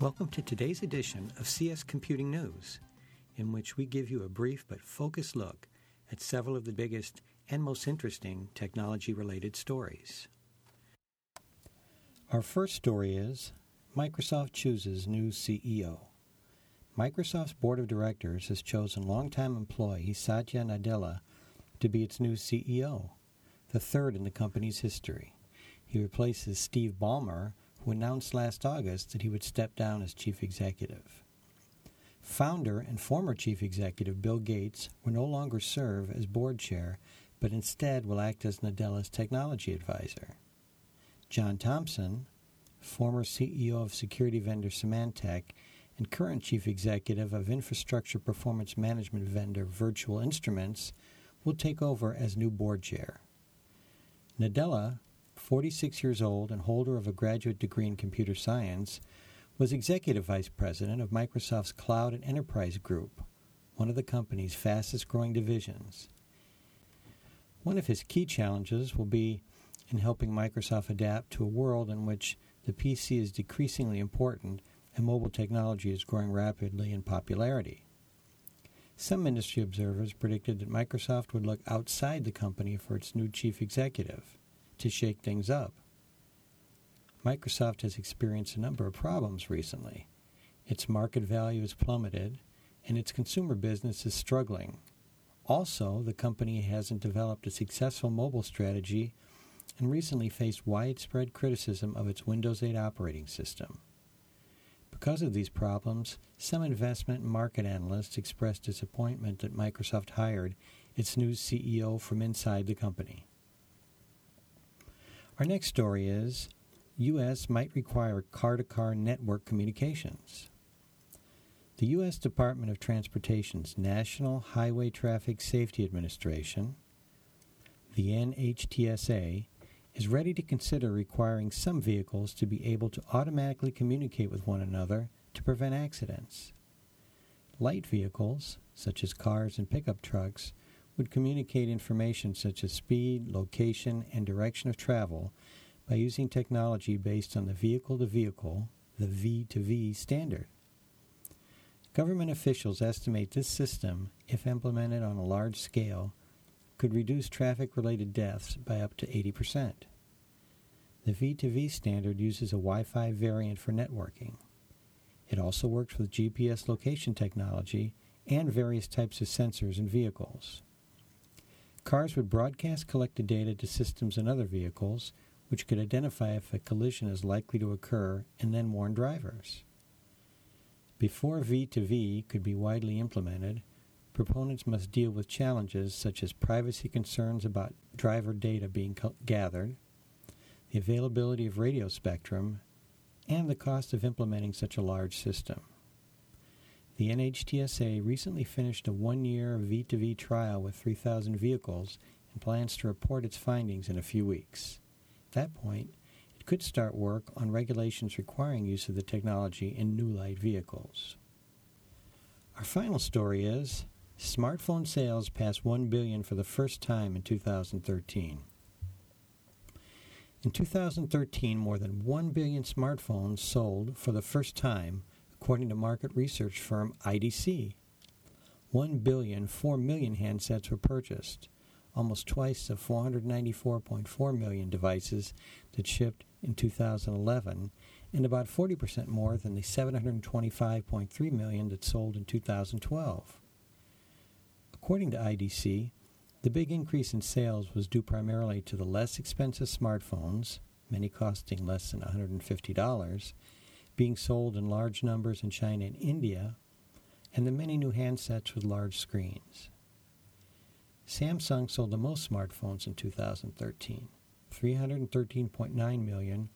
Welcome to today's edition of CS Computing News, in which we give you a brief but focused look at several of the biggest and most interesting technology related stories. Our first story is Microsoft chooses new CEO. Microsoft's board of directors has chosen longtime employee Satya Nadella to be its new CEO, the third in the company's history. He replaces Steve Ballmer, who announced last August that he would step down as chief executive. Founder and former chief executive Bill Gates will no longer serve as board chair, but instead will act as Nadella's technology advisor. John Thompson, former CEO of security vendor Symantec and current chief executive of infrastructure performance management vendor Virtual Instruments, will take over as new board chair. Nadella, 46 years old and holder of a graduate degree in computer science, was executive vice president of Microsoft's Cloud and Enterprise Group, one of the company's fastest growing divisions. One of his key challenges will be in helping Microsoft adapt to a world in which the PC is decreasingly important and mobile technology is growing rapidly in popularity. Some industry observers predicted that Microsoft would look outside the company for its new chief executive to shake things up. Microsoft has experienced a number of problems recently. Its market value has plummeted, and its consumer business is struggling. Also, the company hasn't developed a successful mobile strategy and recently faced widespread criticism of its Windows 8 operating system. Because of these problems, some investment and market analysts expressed disappointment that Microsoft hired its new CEO from inside the company. Our next story is U.S. might require car to car network communications. The U.S. Department of Transportation's National Highway Traffic Safety Administration, the NHTSA, is ready to consider requiring some vehicles to be able to automatically communicate with one another to prevent accidents. Light vehicles, such as cars and pickup trucks, would communicate information such as speed, location, and direction of travel by using technology based on the vehicle to vehicle, the V2V standard. Government officials estimate this system, if implemented on a large scale, could reduce traffic related deaths by up to 80%. The V2V standard uses a Wi Fi variant for networking. It also works with GPS location technology and various types of sensors in vehicles. Cars would broadcast collected data to systems in other vehicles, which could identify if a collision is likely to occur and then warn drivers. Before V2V could be widely implemented, proponents must deal with challenges such as privacy concerns about driver data being co- gathered, the availability of radio spectrum, and the cost of implementing such a large system. The NHTSA recently finished a one year V2V trial with 3,000 vehicles and plans to report its findings in a few weeks. At that point, it could start work on regulations requiring use of the technology in new light vehicles. Our final story is Smartphone sales passed 1 billion for the first time in 2013. In 2013, more than 1 billion smartphones sold for the first time, according to market research firm IDC. 1 billion 4 million handsets were purchased, almost twice the 494.4 million devices that shipped in 2011, and about 40% more than the 725.3 million that sold in 2012. According to IDC, the big increase in sales was due primarily to the less expensive smartphones, many costing less than $150, being sold in large numbers in China and India, and the many new handsets with large screens. Samsung sold the most smartphones in 2013, 313.9 million,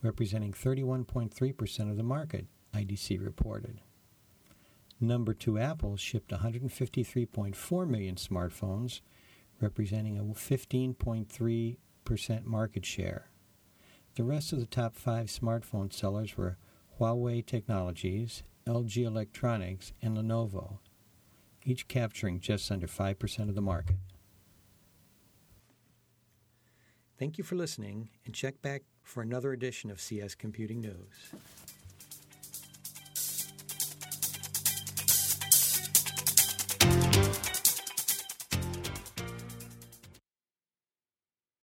representing 31.3% of the market, IDC reported. Number 2 Apple shipped 153.4 million smartphones, representing a 15.3% market share. The rest of the top five smartphone sellers were Huawei Technologies, LG Electronics, and Lenovo, each capturing just under 5% of the market. Thank you for listening, and check back for another edition of CS Computing News.